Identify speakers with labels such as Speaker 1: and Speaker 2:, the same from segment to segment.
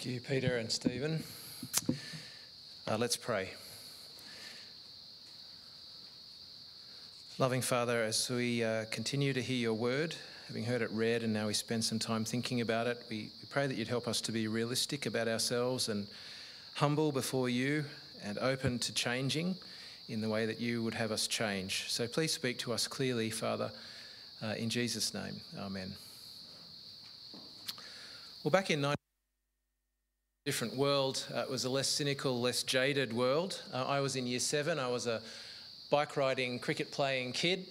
Speaker 1: Thank you, Peter and Stephen. Uh, let's pray. Loving Father, as we uh, continue to hear your word, having heard it read and now we spend some time thinking about it, we, we pray that you'd help us to be realistic about ourselves and humble before you and open to changing in the way that you would have us change. So please speak to us clearly, Father, uh, in Jesus' name. Amen. Well, back in 19- different world. Uh, it was a less cynical, less jaded world. Uh, I was in year seven. I was a bike riding, cricket playing kid.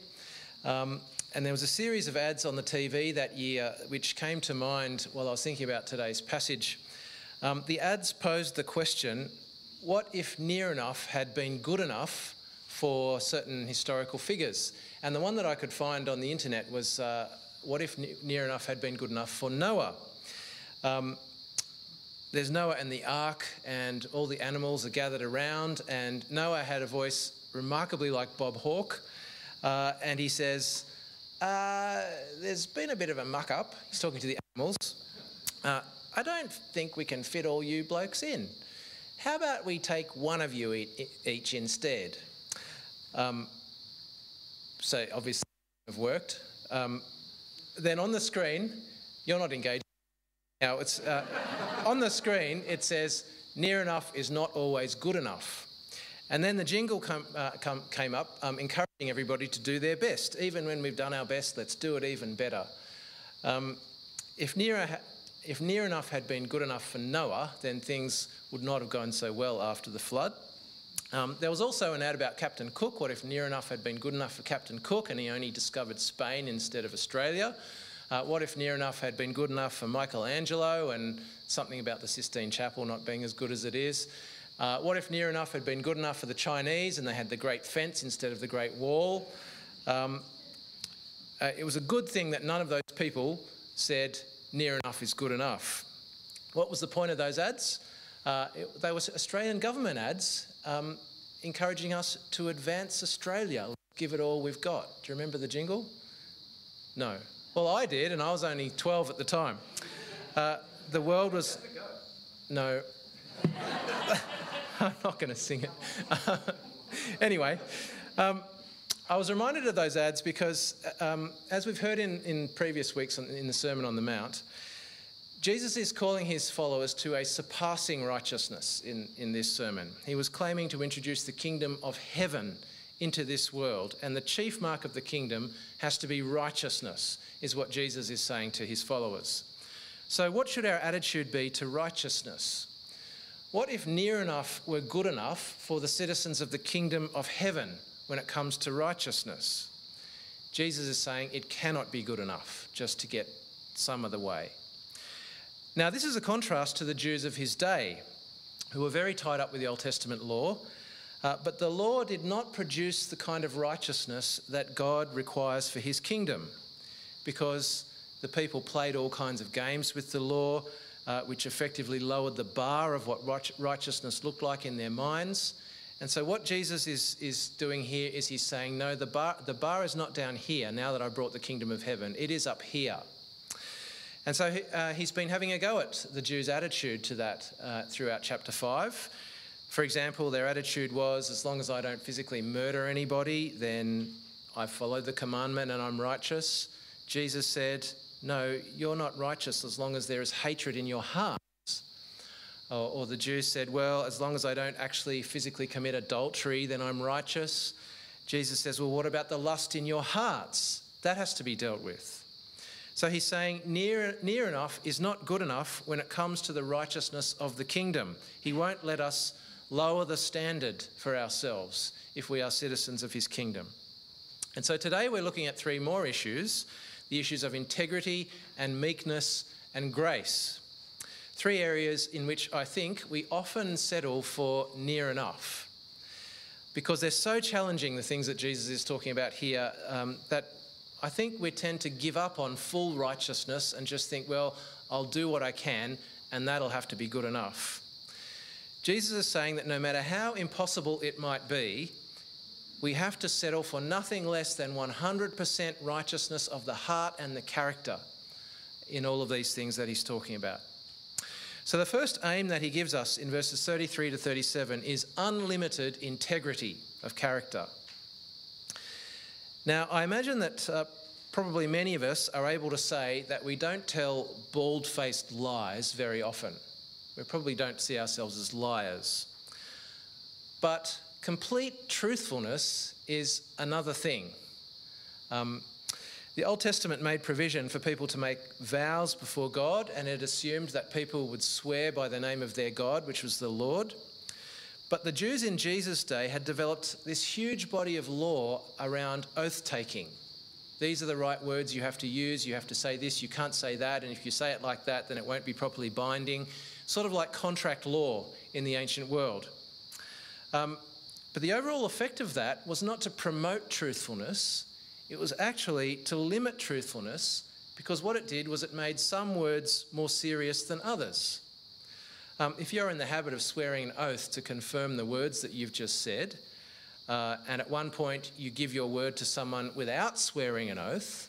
Speaker 1: Um, and there was a series of ads on the TV that year which came to mind while I was thinking about today's passage. Um, the ads posed the question what if near enough had been good enough for certain historical figures? And the one that I could find on the internet was uh, what if near enough had been good enough for Noah? Um, there's Noah and the ark, and all the animals are gathered around. And Noah had a voice remarkably like Bob Hawke, uh, and he says, uh, There's been a bit of a muck up. He's talking to the animals. Uh, I don't think we can fit all you blokes in. How about we take one of you each instead? Um, so obviously, have worked. Um, then on the screen, you're not engaged. Now it's. On the screen, it says, near enough is not always good enough. And then the jingle come, uh, come, came up, um, encouraging everybody to do their best. Even when we've done our best, let's do it even better. Um, if, near, if near enough had been good enough for Noah, then things would not have gone so well after the flood. Um, there was also an ad about Captain Cook. What if near enough had been good enough for Captain Cook and he only discovered Spain instead of Australia? Uh, what if near enough had been good enough for Michelangelo and something about the Sistine Chapel not being as good as it is? Uh, what if near enough had been good enough for the Chinese and they had the Great Fence instead of the Great Wall? Um, uh, it was a good thing that none of those people said near enough is good enough. What was the point of those ads? Uh, it, they were Australian government ads um, encouraging us to advance Australia, give it all we've got. Do you remember the jingle? No. Well, I did, and I was only 12 at the time. Uh, the world was. No. I'm not going to sing it. anyway, um, I was reminded of those ads because, um, as we've heard in, in previous weeks in the Sermon on the Mount, Jesus is calling his followers to a surpassing righteousness in, in this sermon. He was claiming to introduce the kingdom of heaven into this world, and the chief mark of the kingdom has to be righteousness is what Jesus is saying to his followers. So, what should our attitude be to righteousness? What if near enough were good enough for the citizens of the kingdom of heaven when it comes to righteousness? Jesus is saying it cannot be good enough just to get some of the way. Now, this is a contrast to the Jews of his day, who were very tied up with the Old Testament law. Uh, but the law did not produce the kind of righteousness that God requires for his kingdom because the people played all kinds of games with the law, uh, which effectively lowered the bar of what righteousness looked like in their minds. And so, what Jesus is, is doing here is he's saying, No, the bar, the bar is not down here now that I brought the kingdom of heaven, it is up here. And so uh, he's been having a go at the Jews' attitude to that uh, throughout chapter 5. For example, their attitude was as long as I don't physically murder anybody, then I follow the commandment and I'm righteous. Jesus said, No, you're not righteous as long as there is hatred in your hearts. Or, or, the Jews said, Well, as long as I don't actually physically commit adultery, then I'm righteous. Jesus says, Well, what about the lust in your hearts? That has to be dealt with. So he's saying near, near enough is not good enough when it comes to the righteousness of the kingdom. He won't let us lower the standard for ourselves if we are citizens of his kingdom. And so today we're looking at three more issues the issues of integrity and meekness and grace. Three areas in which I think we often settle for near enough. Because they're so challenging, the things that Jesus is talking about here, um, that I think we tend to give up on full righteousness and just think, well, I'll do what I can and that'll have to be good enough. Jesus is saying that no matter how impossible it might be, we have to settle for nothing less than 100% righteousness of the heart and the character in all of these things that he's talking about. So, the first aim that he gives us in verses 33 to 37 is unlimited integrity of character. Now, I imagine that uh, probably many of us are able to say that we don't tell bald faced lies very often. We probably don't see ourselves as liars. But complete truthfulness is another thing. Um, the Old Testament made provision for people to make vows before God, and it assumed that people would swear by the name of their God, which was the Lord. But the Jews in Jesus' day had developed this huge body of law around oath taking. These are the right words you have to use. You have to say this, you can't say that, and if you say it like that, then it won't be properly binding. Sort of like contract law in the ancient world. Um, but the overall effect of that was not to promote truthfulness, it was actually to limit truthfulness because what it did was it made some words more serious than others. Um, if you're in the habit of swearing an oath to confirm the words that you've just said, uh, and at one point you give your word to someone without swearing an oath,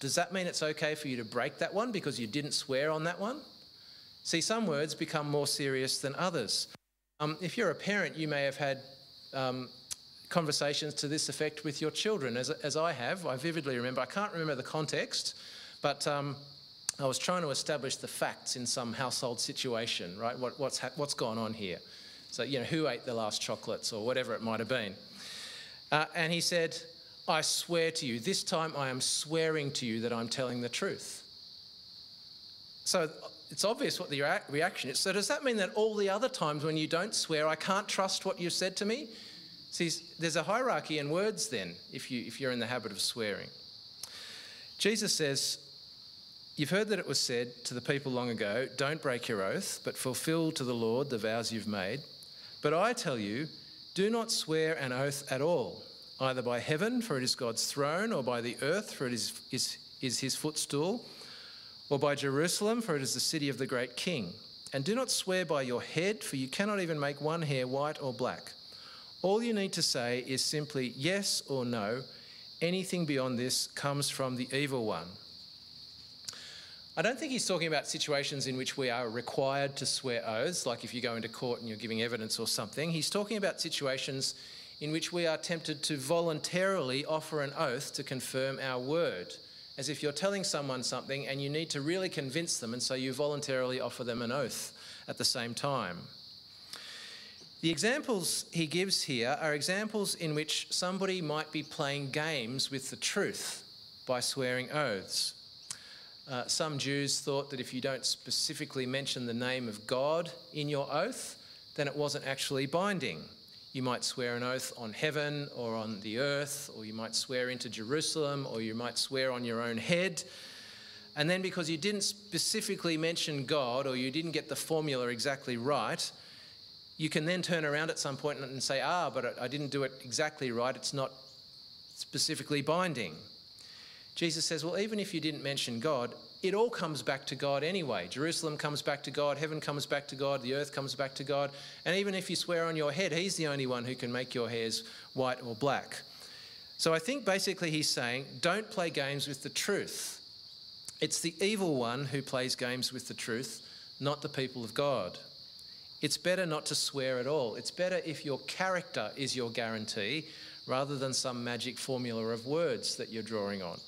Speaker 1: does that mean it's okay for you to break that one because you didn't swear on that one? See, some words become more serious than others. Um, if you're a parent, you may have had um, conversations to this effect with your children, as, as I have. I vividly remember, I can't remember the context, but um, I was trying to establish the facts in some household situation, right? What, what's, ha- what's gone on here? So, you know, who ate the last chocolates or whatever it might have been. Uh, and he said, I swear to you, this time I am swearing to you that I'm telling the truth. So it's obvious what the reaction is. So, does that mean that all the other times when you don't swear, I can't trust what you've said to me? See, there's a hierarchy in words then if, you, if you're in the habit of swearing. Jesus says, You've heard that it was said to the people long ago, Don't break your oath, but fulfill to the Lord the vows you've made. But I tell you, do not swear an oath at all, either by heaven, for it is God's throne, or by the earth, for it is, is, is his footstool, or by Jerusalem, for it is the city of the great king. And do not swear by your head, for you cannot even make one hair white or black. All you need to say is simply yes or no. Anything beyond this comes from the evil one. I don't think he's talking about situations in which we are required to swear oaths, like if you go into court and you're giving evidence or something. He's talking about situations in which we are tempted to voluntarily offer an oath to confirm our word, as if you're telling someone something and you need to really convince them, and so you voluntarily offer them an oath at the same time. The examples he gives here are examples in which somebody might be playing games with the truth by swearing oaths. Uh, some Jews thought that if you don't specifically mention the name of God in your oath, then it wasn't actually binding. You might swear an oath on heaven or on the earth, or you might swear into Jerusalem, or you might swear on your own head. And then, because you didn't specifically mention God or you didn't get the formula exactly right, you can then turn around at some point and say, ah, but I didn't do it exactly right. It's not specifically binding. Jesus says, well, even if you didn't mention God, it all comes back to God anyway. Jerusalem comes back to God, heaven comes back to God, the earth comes back to God. And even if you swear on your head, He's the only one who can make your hairs white or black. So I think basically He's saying, don't play games with the truth. It's the evil one who plays games with the truth, not the people of God. It's better not to swear at all. It's better if your character is your guarantee rather than some magic formula of words that you're drawing on.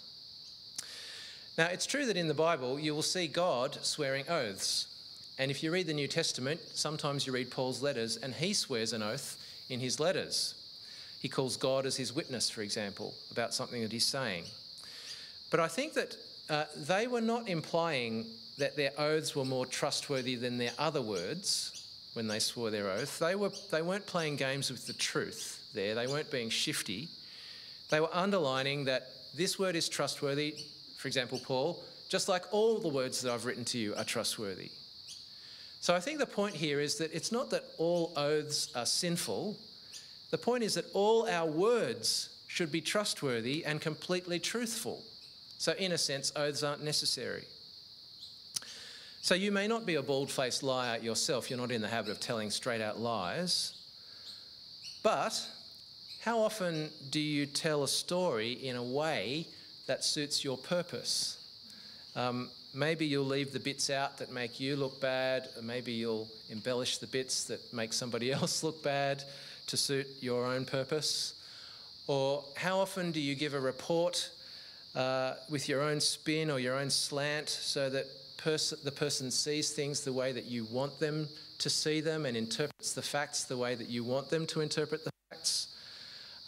Speaker 1: Now, it's true that in the Bible you will see God swearing oaths. And if you read the New Testament, sometimes you read Paul's letters and he swears an oath in his letters. He calls God as his witness, for example, about something that he's saying. But I think that uh, they were not implying that their oaths were more trustworthy than their other words when they swore their oath. They, were, they weren't playing games with the truth there, they weren't being shifty. They were underlining that this word is trustworthy, for example, Paul, just like all the words that I've written to you are trustworthy. So I think the point here is that it's not that all oaths are sinful. The point is that all our words should be trustworthy and completely truthful. So, in a sense, oaths aren't necessary. So you may not be a bald faced liar yourself, you're not in the habit of telling straight out lies. But how often do you tell a story in a way that suits your purpose? Um, maybe you'll leave the bits out that make you look bad, or maybe you'll embellish the bits that make somebody else look bad to suit your own purpose. Or how often do you give a report uh, with your own spin or your own slant so that pers- the person sees things the way that you want them to see them and interprets the facts the way that you want them to interpret the facts?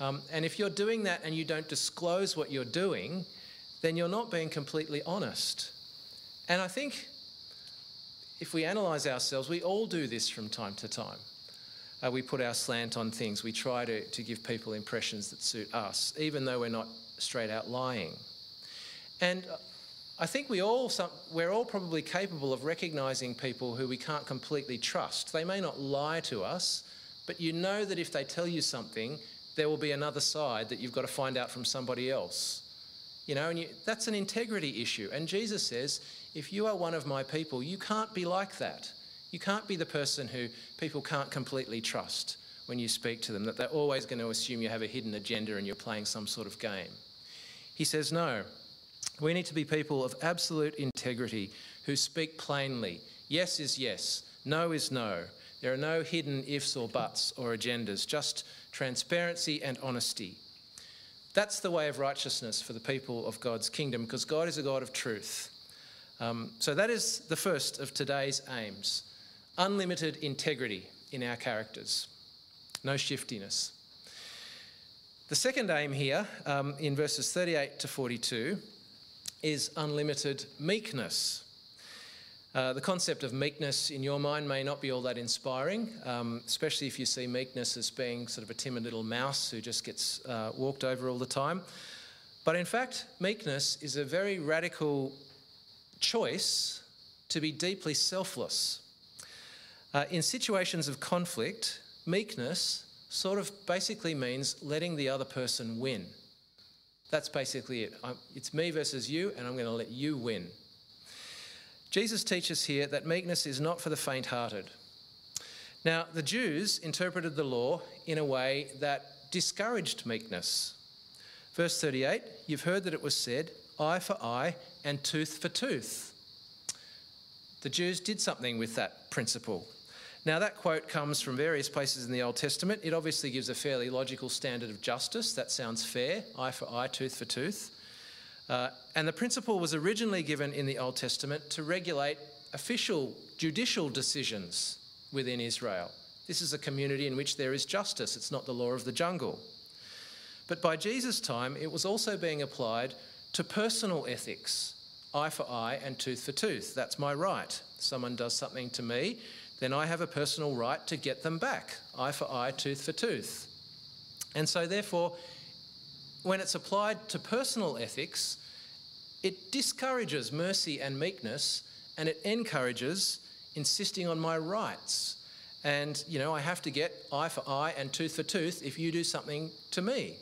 Speaker 1: Um, and if you're doing that and you don't disclose what you're doing, then you're not being completely honest. And I think if we analyse ourselves, we all do this from time to time. Uh, we put our slant on things. We try to, to give people impressions that suit us, even though we're not straight out lying. And I think we all, some, we're all probably capable of recognising people who we can't completely trust. They may not lie to us, but you know that if they tell you something, there will be another side that you've got to find out from somebody else. You know, and you, that's an integrity issue. And Jesus says, if you are one of my people, you can't be like that. You can't be the person who people can't completely trust when you speak to them, that they're always going to assume you have a hidden agenda and you're playing some sort of game. He says, no. We need to be people of absolute integrity who speak plainly. Yes is yes, no is no. There are no hidden ifs or buts or agendas, just transparency and honesty. That's the way of righteousness for the people of God's kingdom because God is a God of truth. Um, so that is the first of today's aims unlimited integrity in our characters, no shiftiness. The second aim here um, in verses 38 to 42 is unlimited meekness. Uh, the concept of meekness in your mind may not be all that inspiring, um, especially if you see meekness as being sort of a timid little mouse who just gets uh, walked over all the time. But in fact, meekness is a very radical choice to be deeply selfless. Uh, in situations of conflict, meekness sort of basically means letting the other person win. That's basically it. I'm, it's me versus you, and I'm going to let you win. Jesus teaches here that meekness is not for the faint hearted. Now, the Jews interpreted the law in a way that discouraged meekness. Verse 38 You've heard that it was said, eye for eye and tooth for tooth. The Jews did something with that principle. Now, that quote comes from various places in the Old Testament. It obviously gives a fairly logical standard of justice. That sounds fair eye for eye, tooth for tooth. Uh, and the principle was originally given in the Old Testament to regulate official judicial decisions within Israel. This is a community in which there is justice, it's not the law of the jungle. But by Jesus' time, it was also being applied to personal ethics eye for eye and tooth for tooth. That's my right. Someone does something to me, then I have a personal right to get them back eye for eye, tooth for tooth. And so, therefore, when it's applied to personal ethics, it discourages mercy and meekness and it encourages insisting on my rights. And, you know, I have to get eye for eye and tooth for tooth if you do something to me.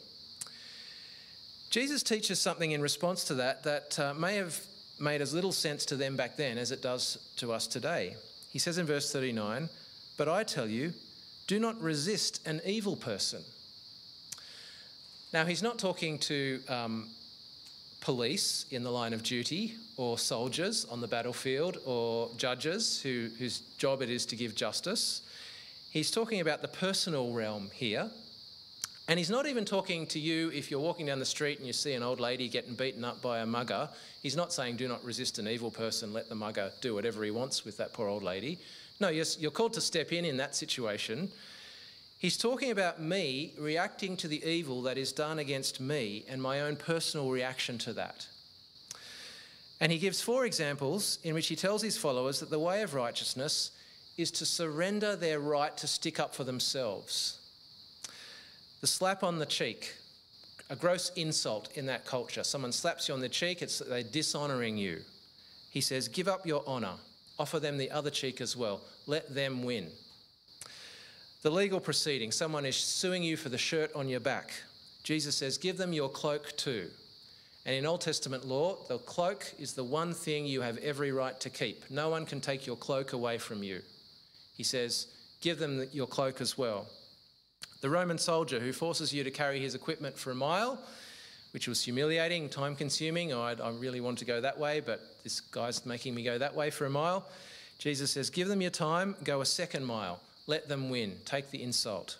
Speaker 1: Jesus teaches something in response to that that uh, may have made as little sense to them back then as it does to us today. He says in verse 39, But I tell you, do not resist an evil person. Now, he's not talking to um, police in the line of duty, or soldiers on the battlefield, or judges who, whose job it is to give justice. He's talking about the personal realm here. And he's not even talking to you if you're walking down the street and you see an old lady getting beaten up by a mugger. He's not saying, do not resist an evil person, let the mugger do whatever he wants with that poor old lady. No, you're called to step in in that situation. He's talking about me reacting to the evil that is done against me and my own personal reaction to that. And he gives four examples in which he tells his followers that the way of righteousness is to surrender their right to stick up for themselves. The slap on the cheek, a gross insult in that culture. Someone slaps you on the cheek, it's they're dishonouring you. He says, Give up your honour, offer them the other cheek as well, let them win. The legal proceeding, someone is suing you for the shirt on your back. Jesus says, Give them your cloak too. And in Old Testament law, the cloak is the one thing you have every right to keep. No one can take your cloak away from you. He says, Give them your cloak as well. The Roman soldier who forces you to carry his equipment for a mile, which was humiliating, time consuming. I really want to go that way, but this guy's making me go that way for a mile. Jesus says, Give them your time, go a second mile, let them win, take the insult.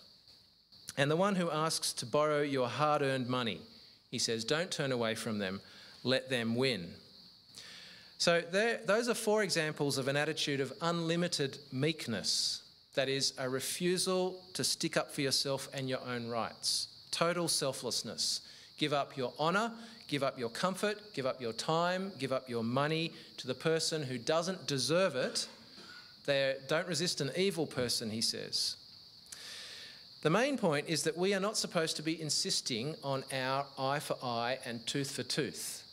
Speaker 1: And the one who asks to borrow your hard earned money, he says, Don't turn away from them, let them win. So, there, those are four examples of an attitude of unlimited meekness. That is, a refusal to stick up for yourself and your own rights. Total selflessness. Give up your honour, give up your comfort, give up your time, give up your money to the person who doesn't deserve it. They don't resist an evil person, he says. The main point is that we are not supposed to be insisting on our eye for eye and tooth for tooth.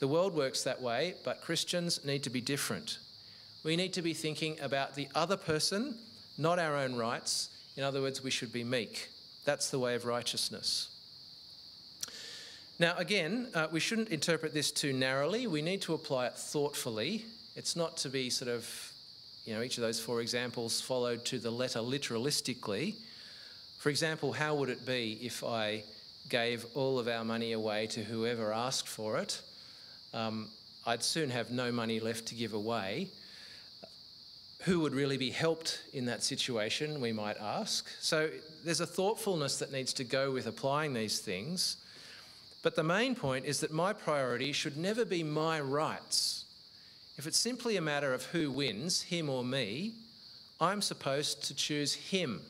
Speaker 1: The world works that way, but Christians need to be different. We need to be thinking about the other person, not our own rights. In other words, we should be meek. That's the way of righteousness. Now, again, uh, we shouldn't interpret this too narrowly. We need to apply it thoughtfully. It's not to be sort of, you know, each of those four examples followed to the letter literalistically. For example, how would it be if I gave all of our money away to whoever asked for it? Um, I'd soon have no money left to give away. Who would really be helped in that situation, we might ask. So there's a thoughtfulness that needs to go with applying these things. But the main point is that my priority should never be my rights. If it's simply a matter of who wins, him or me, I'm supposed to choose him,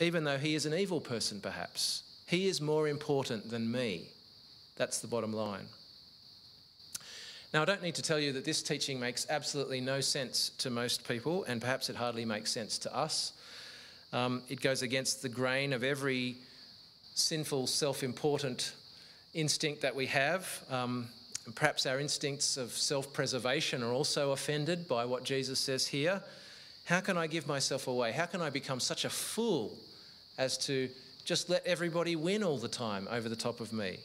Speaker 1: even though he is an evil person, perhaps. He is more important than me. That's the bottom line. Now, I don't need to tell you that this teaching makes absolutely no sense to most people, and perhaps it hardly makes sense to us. Um, it goes against the grain of every sinful, self important instinct that we have. Um, perhaps our instincts of self preservation are also offended by what Jesus says here. How can I give myself away? How can I become such a fool as to just let everybody win all the time over the top of me?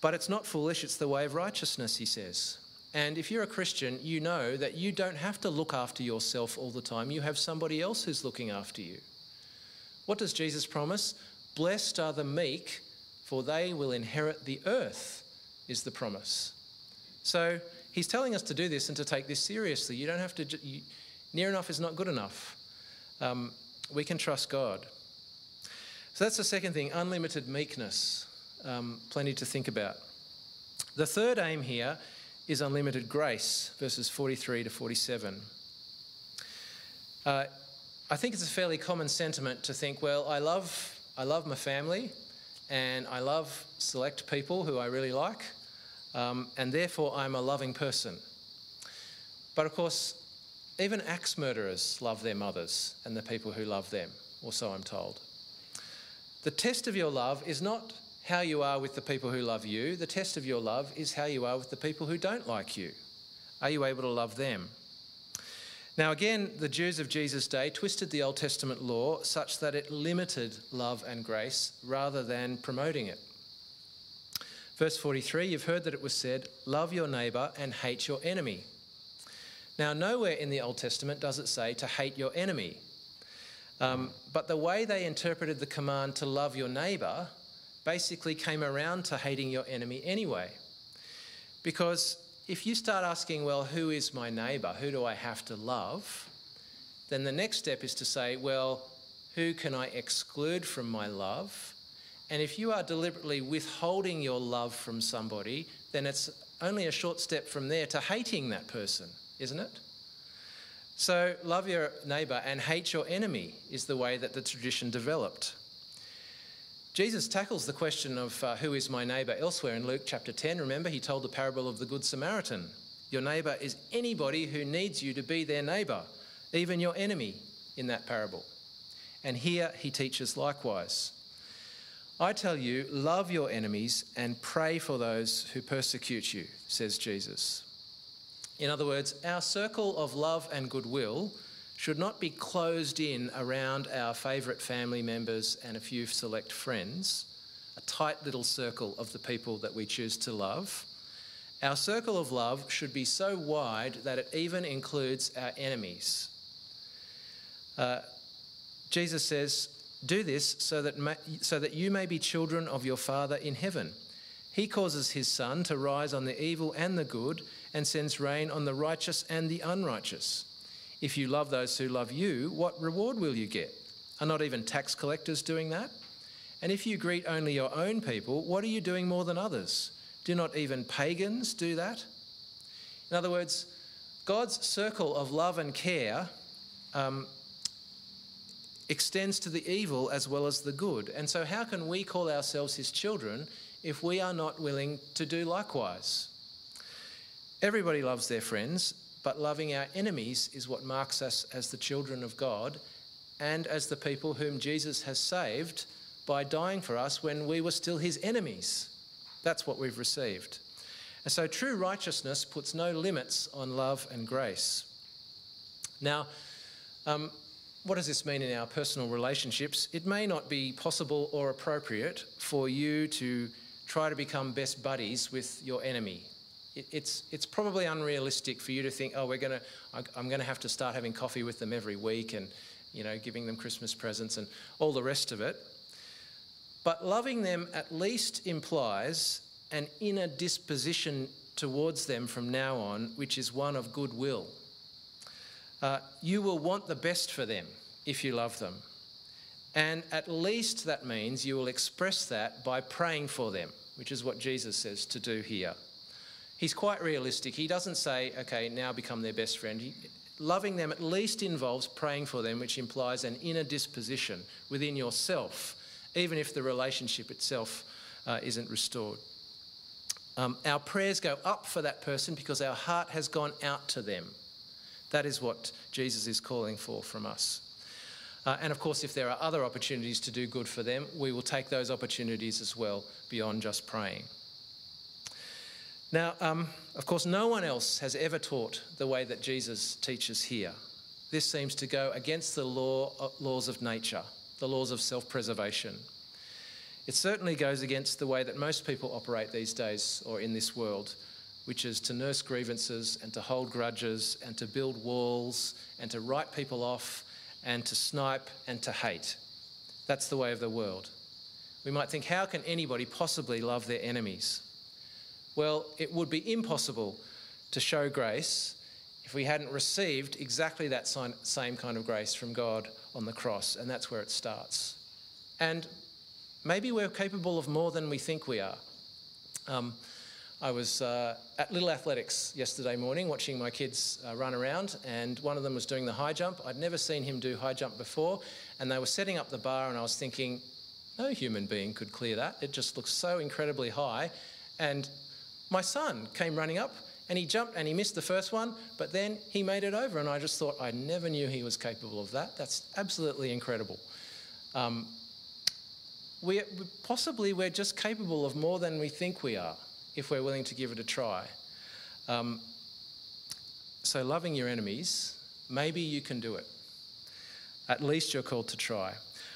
Speaker 1: But it's not foolish, it's the way of righteousness, he says. And if you're a Christian, you know that you don't have to look after yourself all the time. You have somebody else who's looking after you. What does Jesus promise? Blessed are the meek, for they will inherit the earth, is the promise. So he's telling us to do this and to take this seriously. You don't have to, you, near enough is not good enough. Um, we can trust God. So that's the second thing unlimited meekness. Um, plenty to think about. The third aim here is unlimited grace, verses 43 to 47. Uh, I think it's a fairly common sentiment to think, well, I love, I love my family, and I love select people who I really like, um, and therefore I'm a loving person. But of course, even axe murderers love their mothers and the people who love them, or so I'm told. The test of your love is not how you are with the people who love you, the test of your love is how you are with the people who don't like you. Are you able to love them? Now, again, the Jews of Jesus' day twisted the Old Testament law such that it limited love and grace rather than promoting it. Verse 43 you've heard that it was said, Love your neighbour and hate your enemy. Now, nowhere in the Old Testament does it say to hate your enemy. Um, but the way they interpreted the command to love your neighbour basically came around to hating your enemy anyway. Because if you start asking, well, who is my neighbour? Who do I have to love? Then the next step is to say, well, who can I exclude from my love? And if you are deliberately withholding your love from somebody, then it's only a short step from there to hating that person, isn't it? So, love your neighbour and hate your enemy is the way that the tradition developed. Jesus tackles the question of uh, who is my neighbour elsewhere in Luke chapter 10. Remember, he told the parable of the Good Samaritan. Your neighbour is anybody who needs you to be their neighbour, even your enemy in that parable. And here he teaches likewise. I tell you, love your enemies and pray for those who persecute you, says Jesus. In other words, our circle of love and goodwill should not be closed in around our favourite family members and a few select friends, a tight little circle of the people that we choose to love. Our circle of love should be so wide that it even includes our enemies. Uh, Jesus says, Do this so that, ma- so that you may be children of your Father in heaven. He causes his sun to rise on the evil and the good, and sends rain on the righteous and the unrighteous. If you love those who love you, what reward will you get? Are not even tax collectors doing that? And if you greet only your own people, what are you doing more than others? Do not even pagans do that? In other words, God's circle of love and care um, extends to the evil as well as the good. And so, how can we call ourselves his children if we are not willing to do likewise? Everybody loves their friends, but loving our enemies is what marks us as the children of God and as the people whom Jesus has saved by dying for us when we were still his enemies. That's what we've received. And so true righteousness puts no limits on love and grace. Now, um, what does this mean in our personal relationships? It may not be possible or appropriate for you to try to become best buddies with your enemy. It, it's, it's probably unrealistic for you to think, oh, we're going to, I'm going to have to start having coffee with them every week and, you know, giving them Christmas presents and all the rest of it. But loving them at least implies an inner disposition towards them from now on, which is one of goodwill. Uh, you will want the best for them if you love them. And at least that means you will express that by praying for them, which is what Jesus says to do here. He's quite realistic. He doesn't say, okay, now become their best friend. He, loving them at least involves praying for them, which implies an inner disposition within yourself, even if the relationship itself uh, isn't restored. Um, our prayers go up for that person because our heart has gone out to them. That is what Jesus is calling for from us. Uh, and of course, if there are other opportunities to do good for them, we will take those opportunities as well beyond just praying. Now, um, of course, no one else has ever taught the way that Jesus teaches here. This seems to go against the law, uh, laws of nature, the laws of self preservation. It certainly goes against the way that most people operate these days or in this world, which is to nurse grievances and to hold grudges and to build walls and to write people off and to snipe and to hate. That's the way of the world. We might think, how can anybody possibly love their enemies? Well, it would be impossible to show grace if we hadn't received exactly that same kind of grace from God on the cross, and that's where it starts. And maybe we're capable of more than we think we are. Um, I was uh, at Little Athletics yesterday morning watching my kids uh, run around, and one of them was doing the high jump. I'd never seen him do high jump before, and they were setting up the bar, and I was thinking, no human being could clear that. It just looks so incredibly high. And my son came running up, and he jumped and he missed the first one, but then he made it over, and I just thought, I never knew he was capable of that. That's absolutely incredible. Um, we, possibly we're just capable of more than we think we are if we're willing to give it a try. Um, so, loving your enemies, maybe you can do it. At least you're called to try.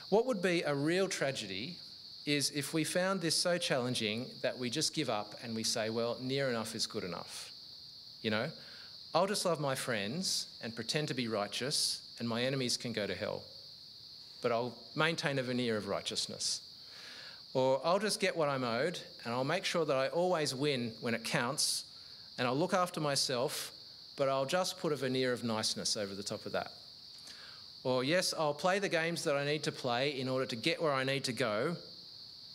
Speaker 1: What would be a real tragedy is if we found this so challenging that we just give up and we say, well, near enough is good enough. You know, I'll just love my friends and pretend to be righteous, and my enemies can go to hell. But I'll maintain a veneer of righteousness. Or I'll just get what I'm owed and I'll make sure that I always win when it counts and I'll look after myself, but I'll just put a veneer of niceness over the top of that. Or, yes, I'll play the games that I need to play in order to get where I need to go.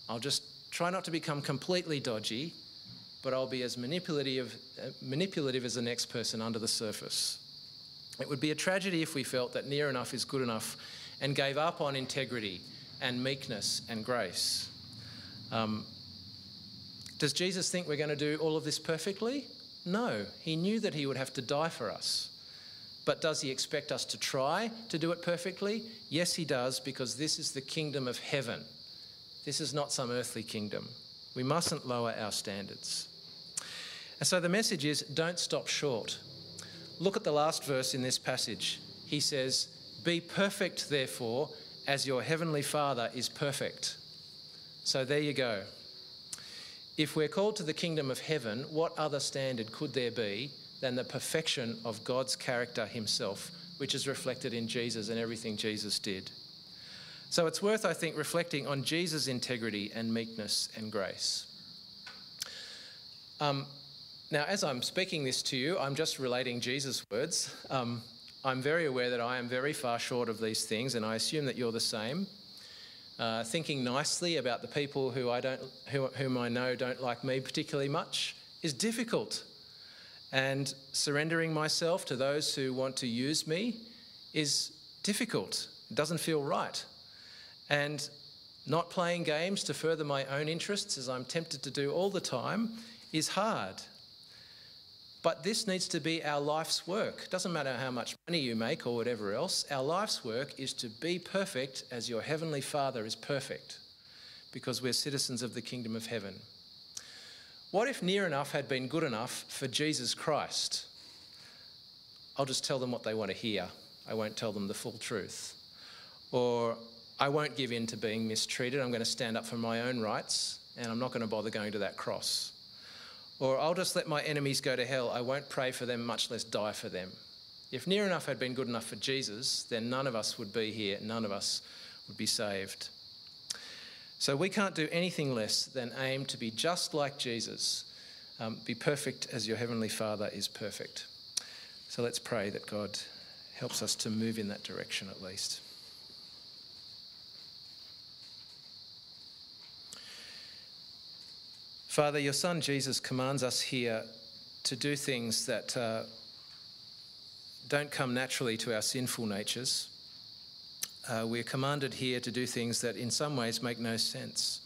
Speaker 1: I'll just try not to become completely dodgy, but I'll be as manipulative, manipulative as the next person under the surface. It would be a tragedy if we felt that near enough is good enough and gave up on integrity and meekness and grace. Um, does Jesus think we're going to do all of this perfectly? No. He knew that he would have to die for us. But does he expect us to try to do it perfectly? Yes, he does, because this is the kingdom of heaven. This is not some earthly kingdom. We mustn't lower our standards. And so the message is don't stop short. Look at the last verse in this passage. He says, Be perfect, therefore, as your heavenly Father is perfect. So there you go. If we're called to the kingdom of heaven, what other standard could there be than the perfection of God's character himself, which is reflected in Jesus and everything Jesus did? So it's worth, I think, reflecting on Jesus' integrity and meekness and grace. Um, now, as I'm speaking this to you, I'm just relating Jesus' words. Um, I'm very aware that I am very far short of these things, and I assume that you're the same. Uh, thinking nicely about the people who I don't, who, whom I know don't like me particularly much is difficult. And surrendering myself to those who want to use me is difficult. It doesn't feel right. And not playing games to further my own interests, as I'm tempted to do all the time, is hard. But this needs to be our life's work. Doesn't matter how much money you make or whatever else, our life's work is to be perfect as your Heavenly Father is perfect, because we're citizens of the kingdom of heaven. What if near enough had been good enough for Jesus Christ? I'll just tell them what they want to hear. I won't tell them the full truth. Or I won't give in to being mistreated. I'm going to stand up for my own rights and I'm not going to bother going to that cross. Or I'll just let my enemies go to hell. I won't pray for them, much less die for them. If near enough had been good enough for Jesus, then none of us would be here. None of us would be saved. So we can't do anything less than aim to be just like Jesus, um, be perfect as your Heavenly Father is perfect. So let's pray that God helps us to move in that direction at least. Father, your Son Jesus commands us here to do things that uh, don't come naturally to our sinful natures uh, we're commanded here to do things that in some ways make no sense.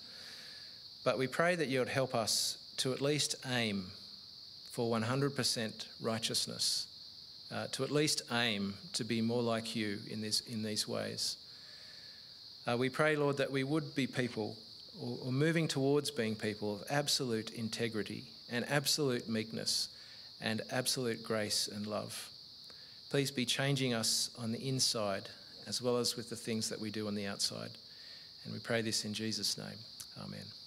Speaker 1: But we pray that you would help us to at least aim for 100% righteousness, uh, to at least aim to be more like you in, this, in these ways. Uh, we pray, Lord, that we would be people, or, or moving towards being people of absolute integrity and absolute meekness and absolute grace and love. Please be changing us on the inside as well as with the things that we do on the outside. And we pray this in Jesus' name. Amen.